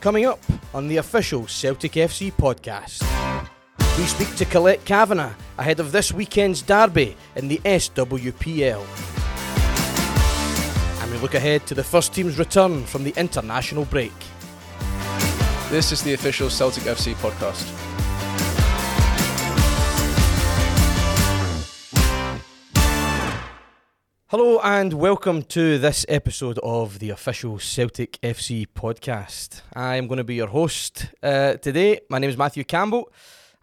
Coming up on the official Celtic FC podcast, we speak to Colette Cavanagh ahead of this weekend's derby in the SWPL. And we look ahead to the first team's return from the international break. This is the official Celtic FC podcast. Hello and welcome to this episode of the official Celtic FC podcast. I am going to be your host uh, today. My name is Matthew Campbell,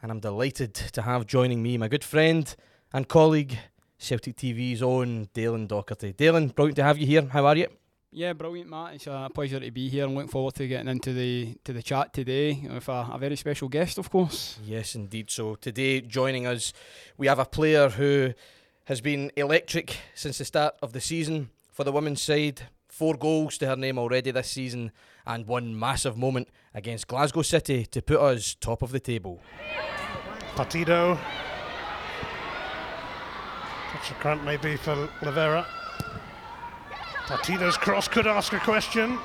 and I'm delighted to have joining me my good friend and colleague, Celtic TV's own Daylin Docherty. Daylin, brilliant to have you here. How are you? Yeah, brilliant, Matt. It's a pleasure to be here and looking forward to getting into the to the chat today with a, a very special guest, of course. Yes, indeed. So today, joining us, we have a player who has been electric since the start of the season for the women's side. Four goals to her name already this season, and one massive moment against Glasgow City to put us top of the table. Partido. Touch of cramp maybe for Lavera. Partido's cross could ask a question.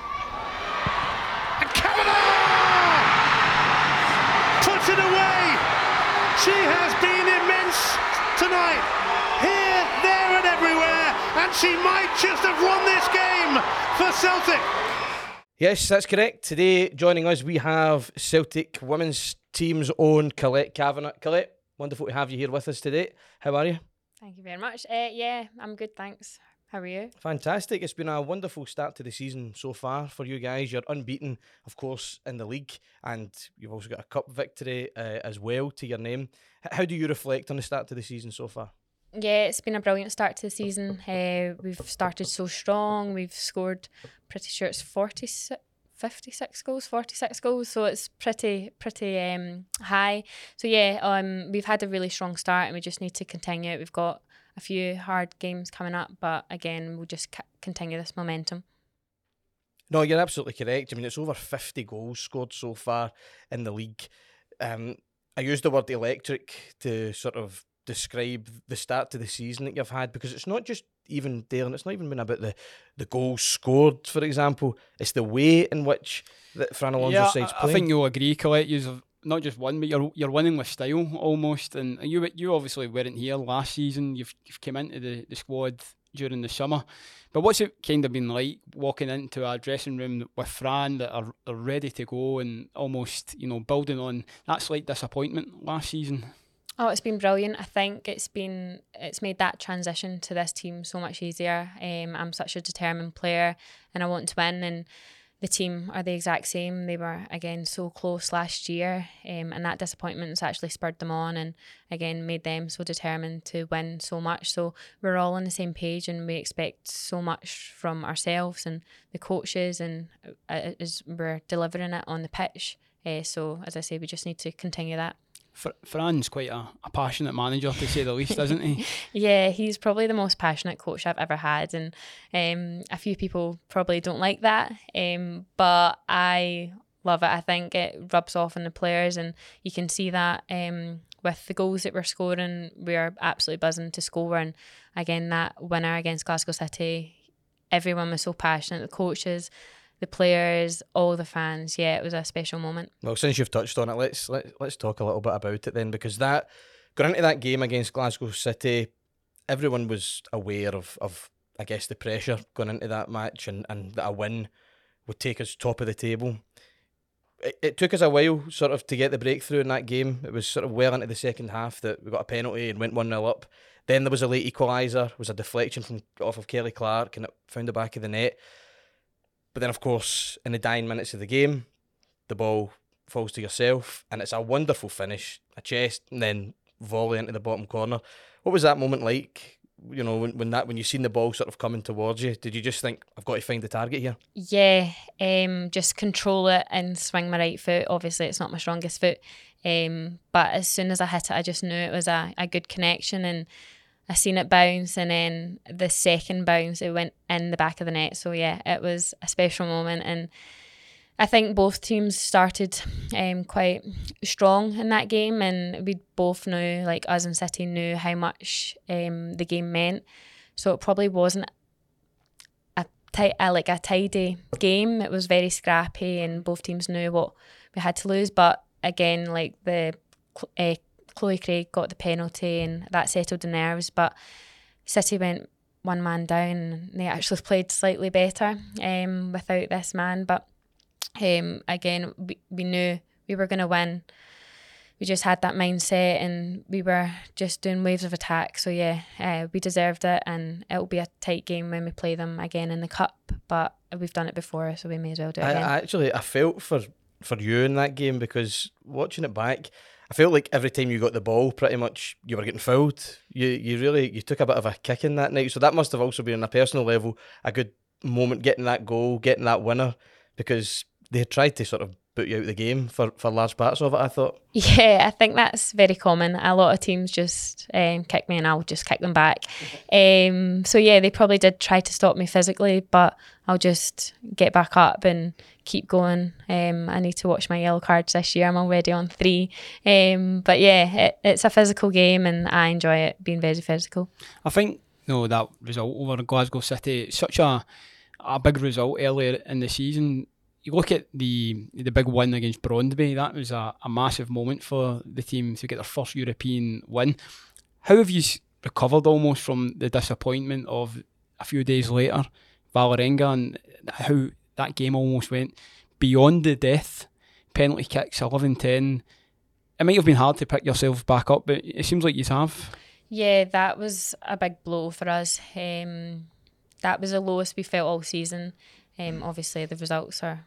And Cavanagh puts it away. She has been immense tonight here, there, and everywhere, and she might just have won this game for Celtic. Yes, that's correct. Today, joining us, we have Celtic women's team's own Colette Cavanagh. Colette, wonderful to have you here with us today. How are you? Thank you very much. Uh, yeah, I'm good, thanks. How are you? Fantastic. It's been a wonderful start to the season so far for you guys. You're unbeaten, of course, in the league, and you've also got a cup victory uh, as well to your name. How do you reflect on the start to the season so far? Yeah, it's been a brilliant start to the season. Uh, we've started so strong. We've scored, pretty sure it's 46, 56 goals, 46 goals. So it's pretty, pretty um, high. So yeah, um, we've had a really strong start and we just need to continue it. We've got a few hard games coming up, but again, we'll just c- continue this momentum. No, you're absolutely correct. I mean, it's over 50 goals scored so far in the league. Um, I used the word electric to sort of describe the start to the season that you've had because it's not just even Daylin, it's not even been about the, the goals scored, for example. It's the way in which the Fran Alonso yeah, side's I, playing. I think you'll agree, Colette. You've not just won, but you're you're winning with style almost. And you you obviously weren't here last season. You've you've come into the, the squad during the summer. But what's it kind of been like walking into a dressing room with Fran that are, are ready to go and almost, you know, building on that slight disappointment last season? Oh, it's been brilliant. I think it's been it's made that transition to this team so much easier. Um, I'm such a determined player, and I want to win. And the team are the exact same. They were again so close last year, um, and that disappointment has actually spurred them on, and again made them so determined to win so much. So we're all on the same page, and we expect so much from ourselves and the coaches, and uh, as we're delivering it on the pitch. Uh, so as I say, we just need to continue that. Fr- Fran's quite a, a passionate manager to say the least, isn't he? yeah, he's probably the most passionate coach I've ever had, and um, a few people probably don't like that, um, but I love it. I think it rubs off on the players, and you can see that um, with the goals that we're scoring. We're absolutely buzzing to score, and again, that winner against Glasgow City, everyone was so passionate. The coaches the players, all the fans. Yeah, it was a special moment. Well, since you've touched on it, let's let, let's talk a little bit about it then, because that going into that game against Glasgow City, everyone was aware of of I guess the pressure going into that match, and and that a win would take us top of the table. It, it took us a while, sort of, to get the breakthrough in that game. It was sort of well into the second half that we got a penalty and went one 0 up. Then there was a late equaliser, was a deflection from off of Kelly Clark, and it found the back of the net. But then, of course, in the dying minutes of the game, the ball falls to yourself, and it's a wonderful finish, a chest, and then volley into the bottom corner. What was that moment like? You know, when, when that when you seen the ball sort of coming towards you, did you just think, "I've got to find the target here"? Yeah, um, just control it and swing my right foot. Obviously, it's not my strongest foot, um, but as soon as I hit it, I just knew it was a, a good connection and I seen it bounce, and then the second bounce, it went in the back of the net. So yeah, it was a special moment, and I think both teams started um, quite strong in that game, and we both knew, like us and City knew how much um, the game meant. So it probably wasn't a like a tidy game. It was very scrappy, and both teams knew what we had to lose. But again, like the uh, Chloe Craig got the penalty, and that settled the nerves. But City went one man down. And they actually played slightly better um, without this man, but um, again, we, we knew we were going to win. We just had that mindset and we were just doing waves of attack. So, yeah, uh, we deserved it and it'll be a tight game when we play them again in the Cup. But we've done it before, so we may as well do it I, again. I actually I felt for for you in that game because watching it back, I felt like every time you got the ball, pretty much you were getting fouled. You you really you took a bit of a kick in that night, so that must have also been on a personal level a good moment getting that goal, getting that winner, because they tried to sort of put you out of the game for, for large parts of it. I thought. Yeah, I think that's very common. A lot of teams just um, kick me and I'll just kick them back. Um, so yeah, they probably did try to stop me physically, but I'll just get back up and keep going. Um, I need to watch my yellow cards this year. I'm already on three. Um, but yeah, it, it's a physical game and I enjoy it being very physical. I think no that result over Glasgow City, such a a big result earlier in the season you look at the the big win against Brondby, that was a, a massive moment for the team to get their first European win. How have you recovered almost from the disappointment of a few days later, Vålerenga, and how that game almost went beyond the death, penalty kicks, 11 10. It might have been hard to pick yourself back up, but it seems like you have. Yeah, that was a big blow for us. Um, that was the lowest we felt all season. Um, obviously, the results are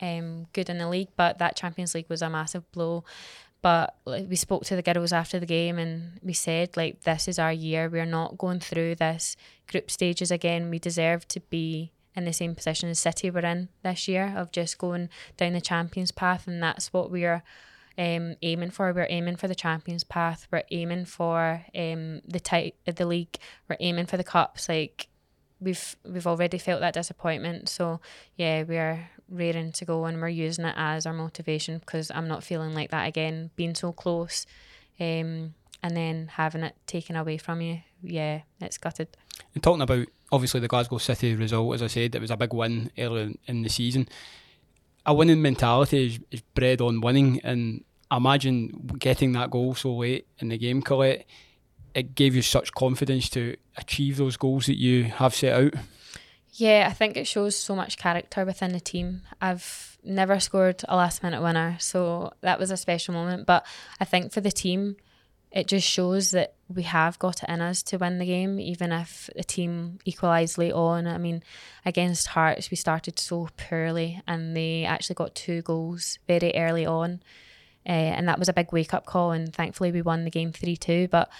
um, good in the league, but that Champions League was a massive blow. But like, we spoke to the girls after the game and we said, like, this is our year. We're not going through this group stages again. We deserve to be in the same position as City were in this year of just going down the Champions path, and that's what we're um, aiming for. We're aiming for the Champions path. We're aiming for um, the tight the league. We're aiming for the cups. Like we've we've already felt that disappointment. So yeah, we're raring to go and we're using it as our motivation because I'm not feeling like that again. Being so close, um, and then having it taken away from you, yeah, it's gutted. And talking about obviously the Glasgow City result, as I said, it was a big win earlier in the season. A winning mentality is, is bred on winning, and imagine getting that goal so late in the game, Colette, it gave you such confidence to achieve those goals that you have set out. Yeah, I think it shows so much character within the team. I've never scored a last minute winner, so that was a special moment. But I think for the team, it just shows that we have got it in us to win the game, even if the team equalised late on. I mean, against Hearts, we started so poorly and they actually got two goals very early on. Uh, and that was a big wake up call. And thankfully, we won the game 3 2. But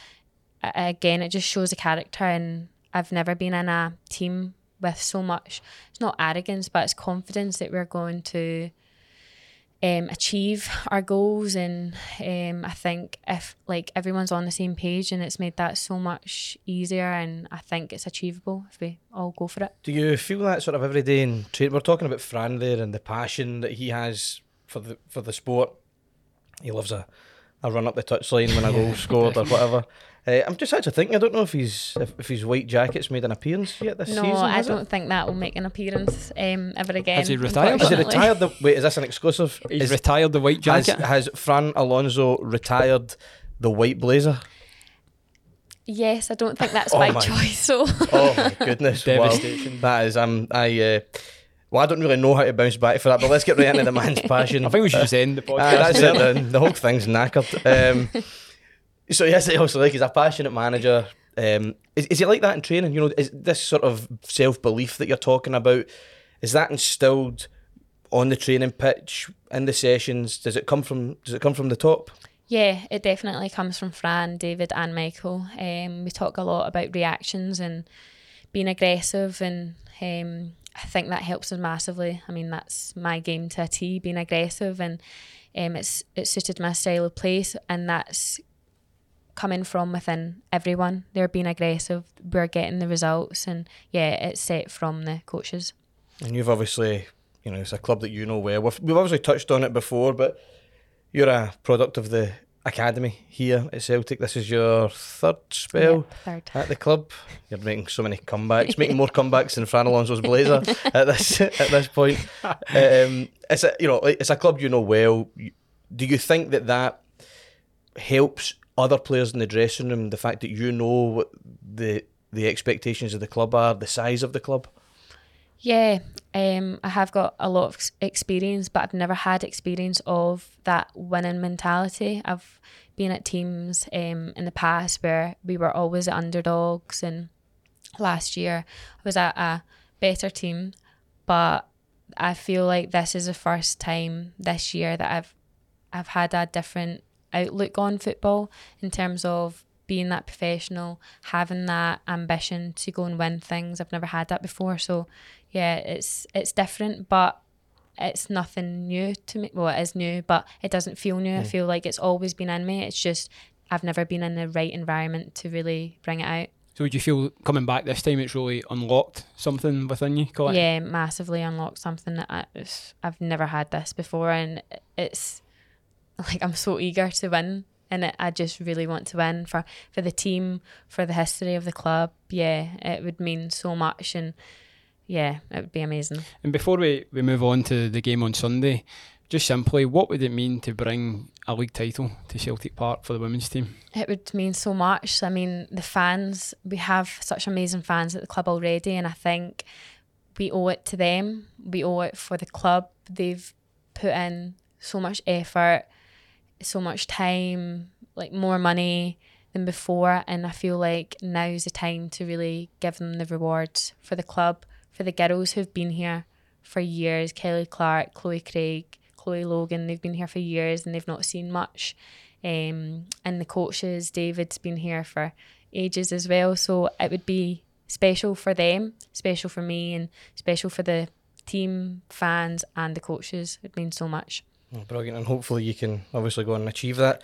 again, it just shows the character. And I've never been in a team with so much it's not arrogance but it's confidence that we're going to um, achieve our goals and um, I think if like everyone's on the same page and it's made that so much easier and I think it's achievable if we all go for it. Do you feel that sort of every day in training? We're talking about Fran there and the passion that he has for the for the sport. He loves a, a run up the touchline when a goal scored or whatever. Uh, I'm just actually thinking. I don't know if he's if, if his white jacket's made an appearance yet this no, season. No, I don't it? think that will make an appearance um, ever again. Has he retired? Has he retired? The, wait, is this an exclusive? He's is, retired the white jacket. has Fran Alonso retired the white blazer? Yes, I don't think that's Oh by my- choice. So Oh my goodness! wow. Devastation. That is. Um, I. Uh, well, I don't really know how to bounce back for that, but let's get right into the man's passion. I think we should just end the podcast. Ah, that's it. Then. The whole thing's knackered. Um, so yes, also like he's a passionate manager. Um, is, is he like that in training? You know, is this sort of self belief that you're talking about? Is that instilled on the training pitch in the sessions? Does it come from Does it come from the top? Yeah, it definitely comes from Fran, David, and Michael. Um, we talk a lot about reactions and being aggressive, and um, I think that helps us massively. I mean, that's my game to a T, being aggressive, and um, it's it suited my style of play, and that's coming from within everyone. They're being aggressive, we're getting the results, and yeah, it's set from the coaches. And you've obviously, you know, it's a club that you know well. We've, we've obviously touched on it before, but you're a product of the academy here at Celtic. This is your third spell Yep, third. at the club. You're making so many comebacks, making more comebacks than Fran Alonso's Blazer at this at this point. Um, it's a you know it's a club you know well. Do you think that that helps other players in the dressing room? The fact that you know what the the expectations of the club are, the size of the club. Yeah, um, I have got a lot of experience, but I've never had experience of that winning mentality. I've been at teams um, in the past where we were always underdogs, and last year I was at a better team, but I feel like this is the first time this year that I've I've had a different outlook on football in terms of being that professional, having that ambition to go and win things. I've never had that before, so yeah, it's it's different, but it's nothing new to me. Well, it is new, but it doesn't feel new. I feel like it's always been in me. It's just I've never been in the right environment to really bring it out. So would you feel coming back this time it's really unlocked something within you, Colette? Yeah, massively unlocked something that I, I've never had this before, and it's like I'm so eager to win, and it, I just really want to win for for the team, for the history of the club. Yeah, it would mean so much, and yeah, it would be amazing. And before we, we move on to the game on Sunday, just simply, what would it mean to bring a league title to Celtic Park for the women's team? It would mean so much. I mean, the fans, we have such amazing fans at the club already, and I think we owe it to them. We owe it for the club. They've put in so much effort, so much time, like more money than before, and I feel like now's the time to really give them the rewards for the club, for the girls who've been here for years Kelly Clark, Chloe Craig, Chloe Logan, they've been here for years and they've not seen much um, and the coaches, David's been here for ages as well. So it would be special for them, special for me, and special for the team, fans, and the coaches. It means so much. Oh, brilliant, and hopefully you can obviously go and achieve that.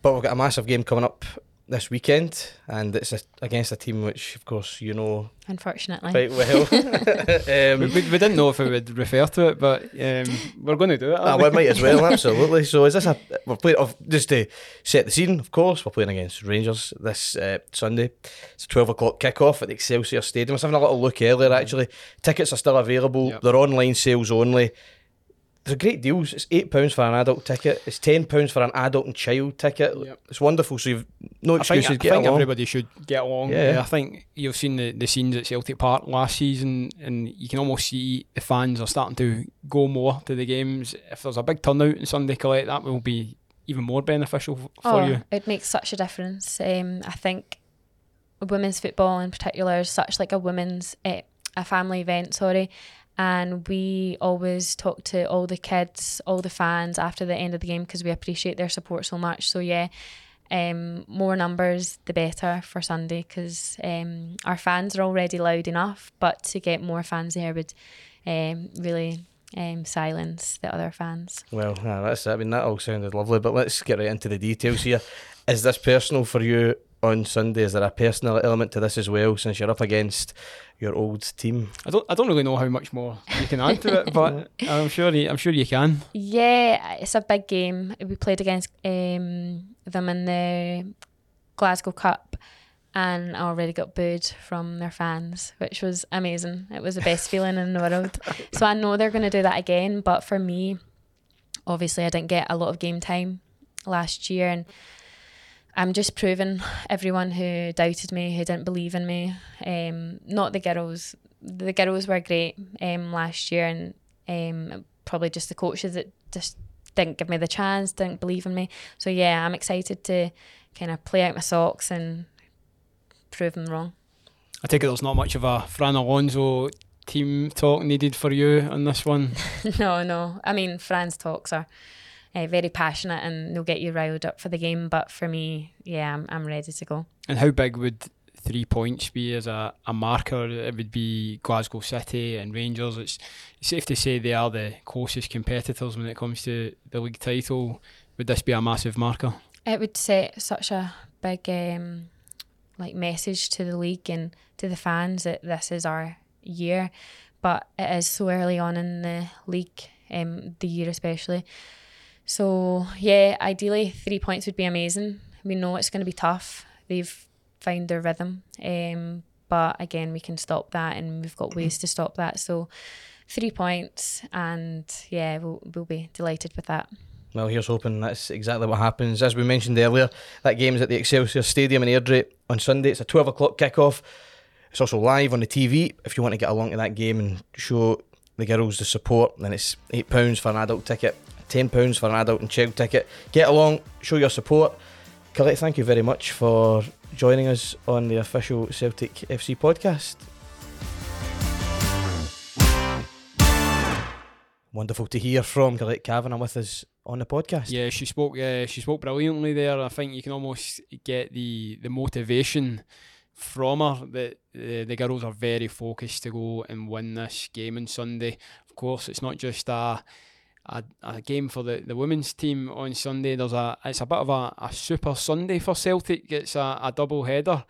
But we've got a massive game coming up this weekend, and it's a, against a team which, of course, you know Unfortunately, quite well. We, um, we, we didn't know if we would refer to it, but um, we're going to do it. Ah, aren't we we? might as well, absolutely. So is this a we're playing of just to set the scene? Of course, we're playing against Rangers this uh, Sunday. It's a twelve o'clock kickoff at the Excelsior Stadium. I was having a little look earlier. Actually, tickets are still available. Yep. They're online sales only. They're great deals. It's eight pounds for an adult ticket. It's ten pounds for an adult and child ticket. Yep. It's wonderful. So you've no I think, excuses. I Get think along. everybody should get along. Yeah. Yeah. I think you've seen the, the scenes at Celtic Park last season, and you can almost see the fans are starting to go more to the games. If there's a big turnout on Sunday, Colette, that will be even more beneficial f- for oh, you. it makes such a difference. Um, I think women's football in particular is such like a women's uh, a family event. Sorry. And we always talk to all the kids, all the fans after the end of the game because we appreciate their support so much. So yeah, um, more numbers the better for Sunday because um, our fans are already loud enough, but to get more fans there would um, really um, silence the other fans. Well, ah, that's. I mean, that all sounded lovely, but let's get right into the details here. Is this personal for you on Sunday? Is there a personal element to this as well, since you're up against your old team? I don't, I don't really know how much more you can add to it, but I'm sure, you, I'm sure you can. Yeah, it's a big game. We played against um, them in the Glasgow Cup, and I already got booed from their fans, which was amazing. It was the best feeling in the world. So I know they're going to do that again. But for me, obviously, I didn't get a lot of game time last year, and I'm just proving everyone who doubted me, who didn't believe in me. Um, not the girls. The girls were great um, last year, and um, probably just the coaches that just didn't give me the chance, didn't believe in me. So yeah, I'm excited to kind of play out my socks and prove them wrong. I take it there's not much of a Fran Alonso team talk needed for you on this one. no, no. I mean, Fran's talks are uh, very passionate and they'll get you riled up for the game. But for me, yeah, I'm, I'm ready to go. And how big would three points be as a, a marker? It would be Glasgow City and Rangers. It's, it's safe to say they are the closest competitors when it comes to the league title. Would this be a massive marker? It would set such a big um, like message to the league and to the fans that this is our year. But it is so early on in the league, um, the year especially. So yeah, ideally three points would be amazing. We know it's going to be tough. They've found their rhythm, um, but again, we can stop that, and we've got ways to stop that. So three points, and yeah, we'll we'll be delighted with that. Well, here's hoping that's exactly what happens. As we mentioned earlier, that game is at the Excelsior Stadium in Airdrie on Sunday. It's a 12 o'clock kickoff. It's also live on the TV. If you want to get along to that game and show the girls the support, then it's £8 for an adult ticket, £10 for an adult and child ticket. Get along, show your support. Colette, thank you very much for joining us on the official Celtic FC podcast. Wonderful to hear from Colette Cavanagh with us on the podcast. Yeah, she spoke. Yeah, she spoke brilliantly there. I think you can almost get the the motivation from her that the, the girls are very focused to go and win this game on Sunday. Of course, it's not just a a, a game for the, the women's team on Sunday. There's a it's a bit of a, a super Sunday for Celtic. It's a, a double header,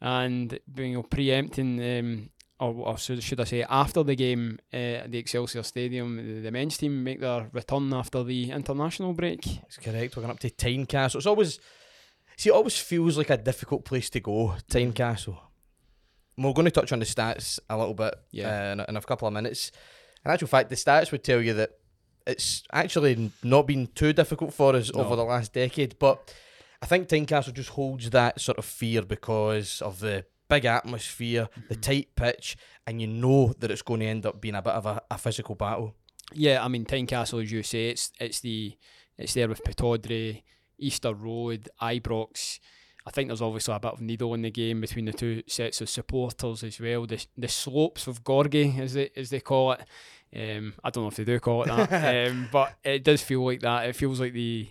and you know preempting um, or, or should I say, after the game uh, at the Excelsior Stadium, the, the, men's team make their return after the international break. That's correct. We're going up to Tynecastle. It's always, see, it always feels like a difficult place to go, Tynecastle. We're going to touch on the stats a little bit yeah. uh, in, in a couple of minutes. In actual fact, the stats would tell you that it's actually not been too difficult for us no. over the last decade, but I think Tynecastle just holds that sort of fear because of the big atmosphere, mm-hmm. the tight pitch, and you know that it's going to end up being a bit of a, a physical battle. Yeah, I mean Tynecastle, as you say, it's it's the it's there with Pittodrie, Easter Road, Ibrox. I think there's obviously a bit of needle in the game between the two sets of supporters as well. The the slopes of Gorgie, as they as they call it. Um, I don't know if they do call it that, um, but it does feel like that. It feels like the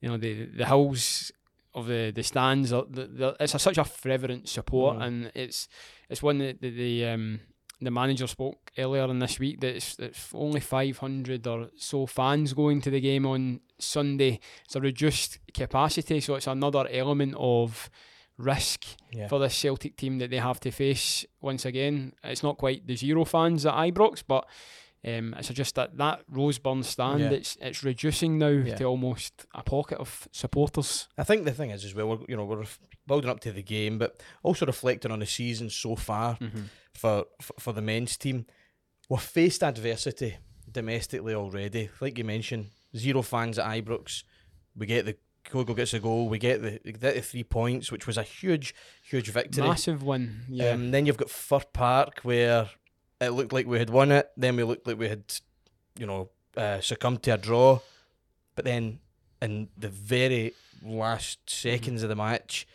you know the the hills of the the stands. The, the, it's a, such a fervent support, mm. and it's it's one that the, the um the manager spoke earlier in this week that it's, it's only 500 or so fans going to the game on Sunday. It's a reduced capacity, so it's another element of risk yeah. for this Celtic team that they have to face once again. It's not quite the zero fans at Ibrox, but um, it's just that that Roseburn stand yeah. it's it's reducing now yeah. to almost a pocket of supporters. I think the thing is as well, we're, you know, we're building up to the game, but also reflecting on the season so far mm-hmm. for, for for the men's team. We've faced adversity domestically already, like you mentioned. Zero fans at Ibrox. We get the Kyogo gets a goal. We get the get the three points, which was a huge, huge victory. Massive win. Yeah. Um, then you've got Fir Park, where it looked like we had won it. Then we looked like we had, you know, uh, succumbed to a draw. But then in the very last seconds of the match,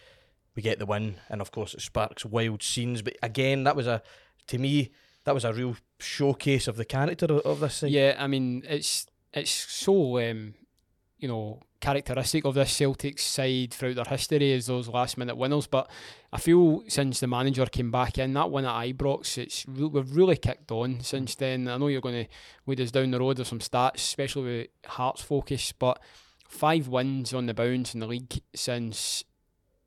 we get the win, and of course it sparks wild scenes. But again, that was a to me that was a real showcase of the character of, of this thing. Yeah, I mean it's it's so um, you know characteristic of this Celtic side throughout their history is those last minute winners. But I feel since the manager came back in, that win at Ibrox, it's we've really kicked on since then. I know you're going to lead us down the road of some stats, especially with Hearts focus, but five wins on the bounce in the league since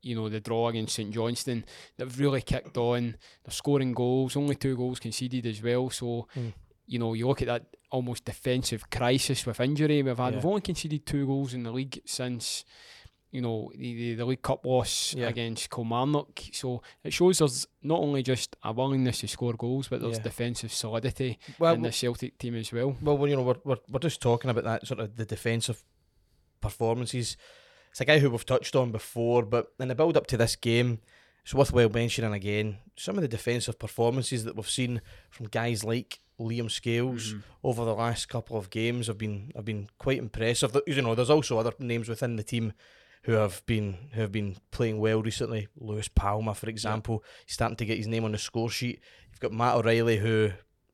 you know the draw against St Johnstone. They've really kicked on. They're scoring goals, only two goals conceded as well. So. Mm you know, you look at that almost defensive crisis with injury we've had. Yeah. We've only conceded two goals in the league since, you know, the, the, the League Cup loss yeah. against Kilmarnock. So it shows there's not only just a willingness to score goals, but there's yeah. defensive solidity well, in the Celtic team as well. Well, you know, we're, we're, we're just talking about that sort of the defensive performances. It's a guy who we've touched on before, but in the build up to this game, it's worthwhile mentioning again some of the defensive performances that we've seen from guys like Liam Scales mm-hmm. over the last couple of games have been have been quite impressive. You know, there's also other names within the team who have been who have been playing well recently. Luis Palma, for example, yeah. he's starting to get his name on the score sheet. You've got Matt O'Riley, who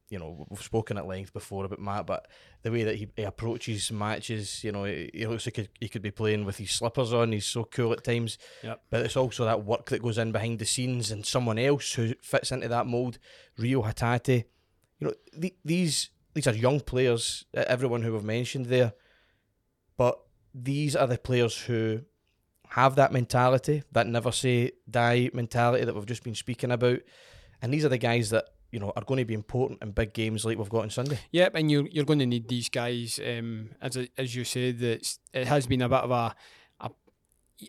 you know we've spoken at length before about Matt, but the way that he, he approaches matches, you know, he, he looks like he, he could be playing with his slippers on. He's so cool at times. Yep. But it's also that work that goes in behind the scenes and someone else who fits into that mold. Reo Hatate you know, the, these these are young players, everyone who we've mentioned there, but these are the players who have that mentality, that never say die mentality that we've just been speaking about, and these are the guys that you know are going to be important in big games like we've got on Sunday. Yep, and you're you're going to need these guys. Um, as as you said, it's, it has been a bit of a, a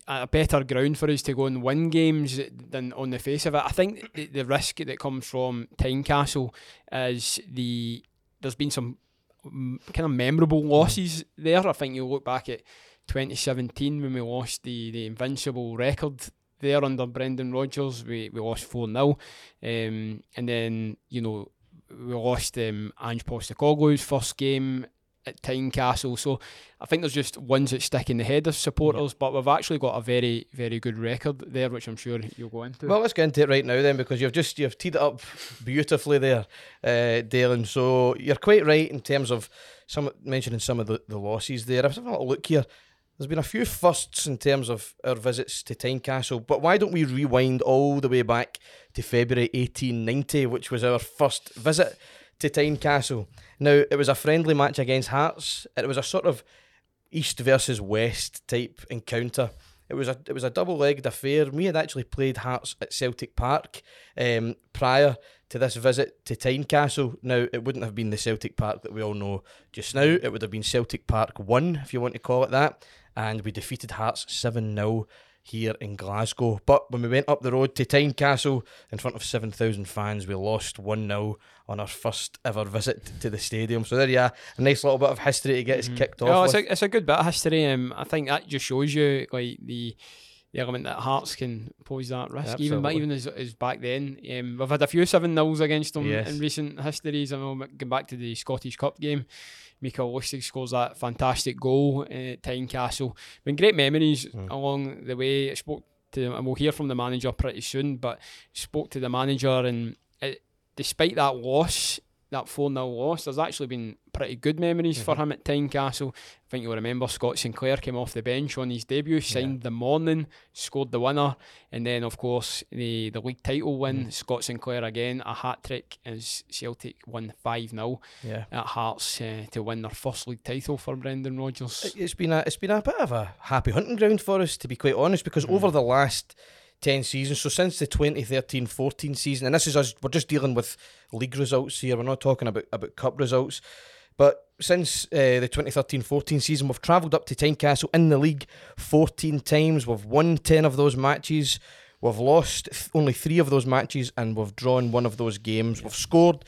a better ground for us to go and win games than on the face of it. I think the, the risk that comes from Tynecastle is the there's been some kind of memorable losses there. I think you look back at 2017 when we lost the, the invincible record there under Brendan Rodgers. We, we lost 4 0. Um, and then, you know, we lost um, Ange Postecoglou's first game at Tynecastle. So I think there's just ones that stick in the head of supporters, but we've actually got a very, very good record there, which I'm sure you'll go into. Well, let's get into it right now then, because you've just you've teed it up beautifully there, uh, Daylin. So you're quite right in terms of some mentioning some of the, the losses there. I was having a look here. There's been a few firsts in terms of our visits to Tynecastle, but why don't we rewind all the way back to February 1890, which was our first visit to Tynecastle? Now, it was a friendly match against Hearts, it was a sort of east versus west type encounter. It was a it was a double legged affair. We had actually played Hearts at Celtic Park um, prior to this visit to Tynecastle. Now it wouldn't have been the Celtic Park that we all know just now. It would have been Celtic Park One, if you want to call it that, and we defeated Hearts seven 0 here in Glasgow. But when we went up the road to Tynecastle in front of 7,000 fans, we lost 1 0 on our first ever visit to the stadium. So there you are, a nice little bit of history to get us kicked off. Oh, it's with. a, it's a good bit of history. Um, I think that just shows you like the the element that Hearts can pose that risk, even but even as, as back then. Um, we've had a few seven nils against them Yes. in recent histories. I know going back to the Scottish Cup game. Mikael Lustig scores that fantastic goal at Tynecastle. Been great memories Mm. along the way. I spoke to, and we'll hear from the manager pretty soon. But spoke to the manager, and it, despite that loss, that 4 0 loss, there's actually been pretty good memories for mm-hmm. him at Tynecastle. I think you'll remember Scott Sinclair came off the bench on his debut, signed the morning, scored the winner, and then, of course, the, the league title win. Mm-hmm. Scott Sinclair again, a hat trick as Celtic won 5 0 yeah. at Hearts uh, to win their first league title for Brendan Rodgers. It's been a it's been a bit of a happy hunting ground for us, to be quite honest, because mm-hmm. over the last ten seasons, so since the 2013-14 season, and this is us, we're just dealing with league results here. We're not talking about about cup results, but since uh, the 2013-14 season, we've travelled up to Tynecastle in the league 14 times. We've won 10 of those matches. We've lost th- only three of those matches, and we've drawn one of those games. We've scored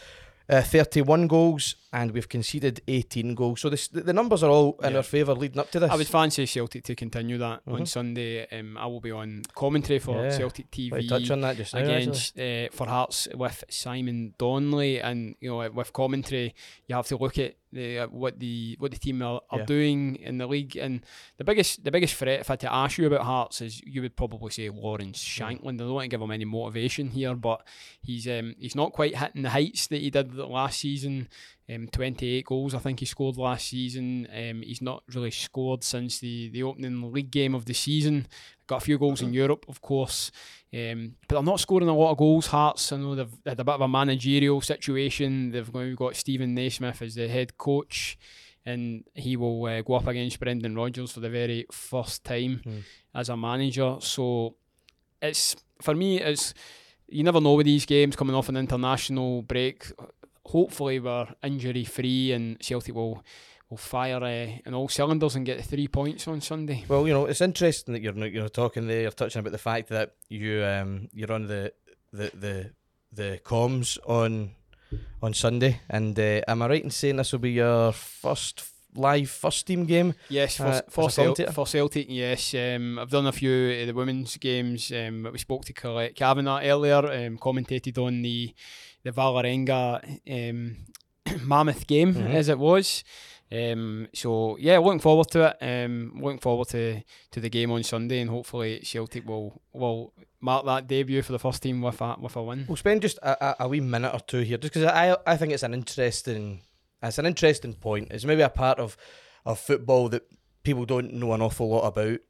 uh, 31 goals and we've conceded 18 goals. So this, the, the numbers are all in Yeah. our favour leading up to this. I would fancy Celtic to continue that on Mhm. Sunday. Um, I will be on commentary for Yeah. Celtic TV. Touch on that just now. against uh, for Hearts with Simon Donnelly, and you know with commentary, you have to look at the uh, what the what the team are, are Yeah. doing in the league. And the biggest the biggest threat, if I had to ask you about Hearts, is you would probably say Lawrence Shankland. I don't want to give him any motivation here, but he's um, he's not quite hitting the heights that he did last season. Um, 28 goals, I think he scored last season. Um, he's not really scored since the, the opening league game of the season. Got a few goals in Europe, of course, um, but they're not scoring a lot of goals. Hearts, I know they've had a bit of a managerial situation. They've now got Steven Naismith as the head coach, and he will uh, go up against Brendan Rodgers for the very first time Hmm. as a manager. So it's for me, it's you never know with these games coming off an international break. Hopefully, we're injury free and Celtic will will fire uh, in all cylinders and get the three points on Sunday. Well, you know, it's interesting that you're you're talking there. You're touching about the fact that you um you're on the the the the comms on on Sunday, and uh, am I right in saying this will be your first live first team game? Yes, for, Uh, for, Cel- for Celtic, yes. Um, I've done a few of the women's games. Um, we spoke to Colette Cavanagh earlier, um, commentated on the the Valerenga um, Mammoth game Mhm. as it was. Um, so yeah, looking forward to it. Um, looking forward to, to the game on Sunday, and hopefully Celtic will will mark that debut for the first team with a with a win. We'll spend just a, a, a wee minute or two here, just because I I think it's an interesting it's an interesting point. It's maybe a part of of football that people don't know an awful lot about.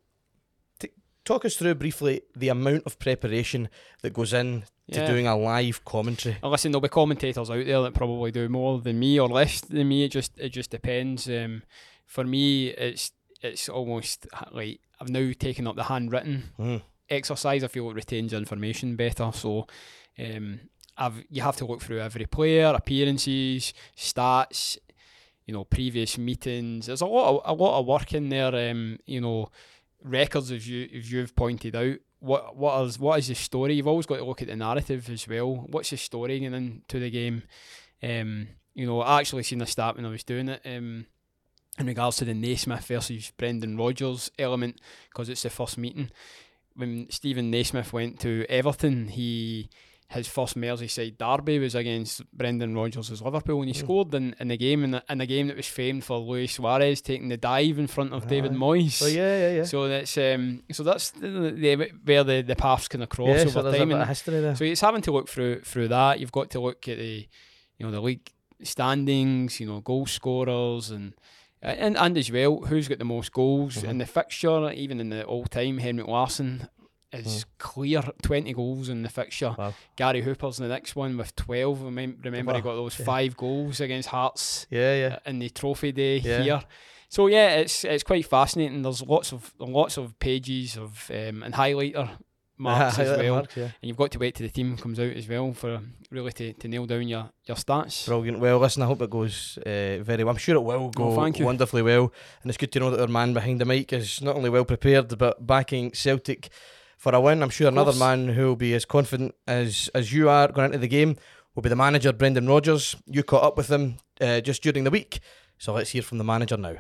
T- talk us through briefly the amount of preparation that goes in to Yeah. doing a live commentary. Uh, Listen, there'll be commentators out there that probably do more than me or less than me. It just it just depends. Um, for me, it's it's almost like I've now taken up the handwritten Mm. exercise. I feel it retains information better. So, um, I've, you have to look through every player, appearances, stats, you know, previous meetings. There's a lot of a lot of work in there. Um, you know, records as you as you've pointed out. What what is what is the story? You've always got to look at the narrative as well. What's the story going into the game? Um, you know, I actually seen a stat when I was doing it. Um, in regards to the Naismith versus Brendan Rodgers element, because it's the first meeting. When Steven Naismith went to Everton, he his first Merseyside derby was against Brendan Rodgers' Liverpool, and he mm. scored in, in the game in, the, in a game that was famed for Luis Suarez taking the dive in front of David Moyes. Oh yeah, yeah, yeah. So that's um, so that's the, the, where the, the paths kind of cross yeah, over so time. There's a bit of history there. So it's having to look through through that. You've got to look at the you know the league standings, you know goal scorers and. And, and as well, who's got the most goals mm-hmm. in the fixture? Even in the all time, Henrik Larsson is mm. clear 20 goals in the fixture. Wow. Gary Hooper's in the next one with 12. Remember, wow. he got those yeah. five goals against Hearts yeah, yeah. in the trophy day yeah. here. So yeah, it's it's quite fascinating. There's lots of lots of pages of um, and highlighter marks as well. Marks, yeah. And you've got to wait till the team comes out as well for really to, to nail down your, your stats. Brilliant. Well, listen, I hope it goes uh, very well. I'm sure it will go oh, wonderfully well. And it's good to know that our man behind the mic is not only well prepared but backing Celtic for a win. I'm sure another man who will be as confident as as you are going into the game will be the manager Brendan Rodgers. You caught up with him uh, just during the week, so let's hear from the manager now.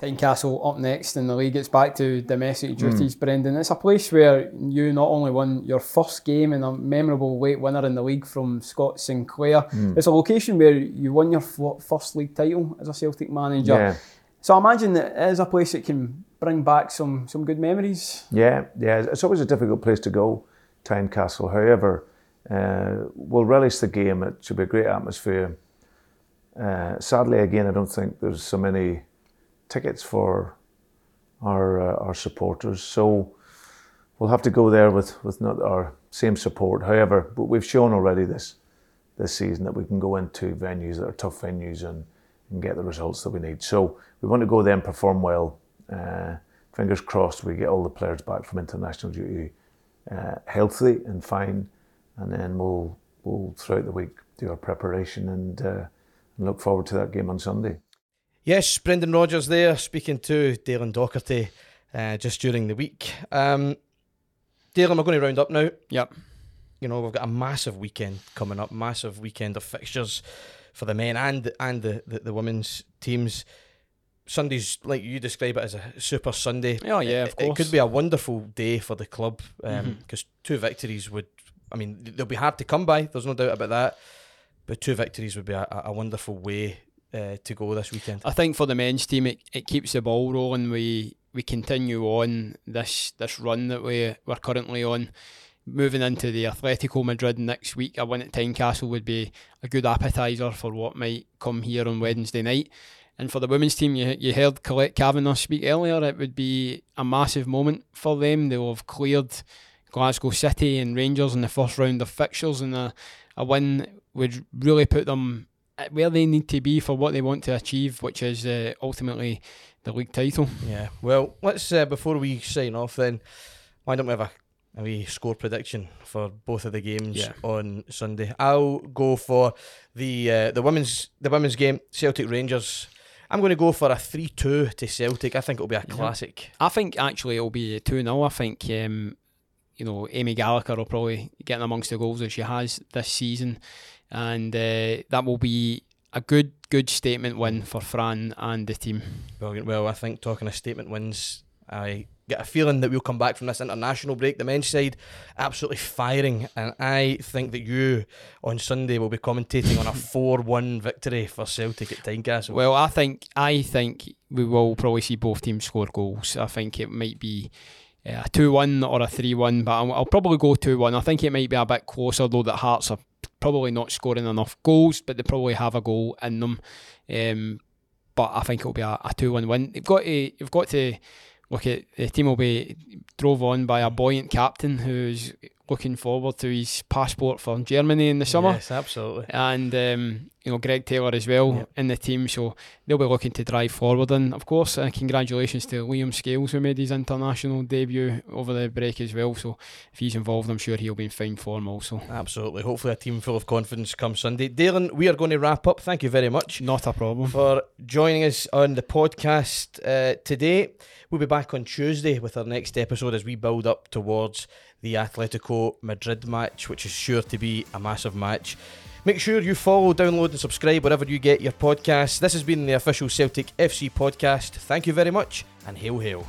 Tynecastle up next in the league. It's back to domestic hmm. duties, mm. Brendan. It's a place where you not only won your first game and a memorable late winner in the league from Scott Sinclair. Mm. It's a location where you won your first league title as a Celtic manager. Yeah. So I imagine that it is a place that can bring back some some good memories. Yeah, yeah. It's always a difficult place to go, Tynecastle. However, uh, we'll relish the game. It should be a great atmosphere. Uh, sadly, again, I don't think there's so many tickets for our uh, our supporters. So we'll have to go there with with not our same support. However, but we've shown already this this season that we can go into venues that are tough venues and, and get the results that we need. So we want to go there and perform well uh, fingers crossed we get all the players back from international duty uh, healthy and fine, and then we'll we'll throughout the week do our preparation and, uh, and look forward to that game on Sunday. Yes, Brendan Rodgers there speaking to Daylin Docherty uh, just during the week. Um, Daylin, we're going to round up now. Yep. You know, we've got a massive weekend coming up, massive weekend of fixtures for the men and and the, the, the women's teams. Sunday's like you describe it as a super Sunday. Oh yeah, of course. It could be a wonderful day for the club because um, mm-hmm. two victories would. I mean, they'll be hard to come by. There's no doubt about that. But two victories would be a, a wonderful way uh, to go this weekend. I think for the men's team, it, it keeps the ball rolling. We we continue on this this run that we we're currently on. Moving into the Atletico Madrid next week, a win at Tynecastle would be a good appetizer for what might come here on Wednesday night. And for the women's team, you, you heard Colette Cavanagh speak earlier, it would be a massive moment for them. They'll have cleared Glasgow City and Rangers in the first round of fixtures, and a, a win would really put them where they need to be for what they want to achieve, which is uh, ultimately the league title. Yeah, well, let's, uh, before we sign off then, why don't we have a a wee score prediction for both of the games yeah. on Sunday. I'll go for the uh, the women's the women's game, Celtic Rangers. I'm going to go for a 3 2 to Celtic. I think it'll be a classic. I think actually it'll be 2 0. I think, um, you know, Amy Gallacher will probably get amongst the goals that she has this season. And uh, that will be a good good statement win for Fran and the team. Brilliant. Well, I think talking of statement wins, I get a feeling that we'll come back from this international break. The men's side absolutely firing, and I think that you on Sunday will be commentating on a four-one victory for Celtic at Tynecastle. Well, I think I think we will probably see both teams score goals. I think it might be. Uh, a 2 1 or a 3 1, but I'll, probably go 2 1. I think it might be a bit closer, though, that Hearts are probably not scoring enough goals, but they probably have a goal in them. Um, but I think it'll be a, a 2 1 win. You've got to, you've got to look at the team will be drove on by a buoyant captain who's looking forward to his passport for Germany in the summer. Yes, absolutely. And um, you know Greg Taylor as well Yep. in the team, so they'll be looking to drive forward. And of course, uh, congratulations to Liam Scales who made his international debut over the break as well. So if he's involved, I'm sure he'll be in fine form also. Absolutely. Hopefully, a team full of confidence come Sunday. Dylan, we are going to wrap up. Thank you very much Not a problem. for joining us on the podcast uh, today. We'll be back on Tuesday with our next episode as we build up towards the Atletico Madrid match, which is sure to be a massive match. Make sure you follow, download, and subscribe wherever you get your podcasts. This has been the official Celtic FC podcast. Thank you very much, and hail, hail.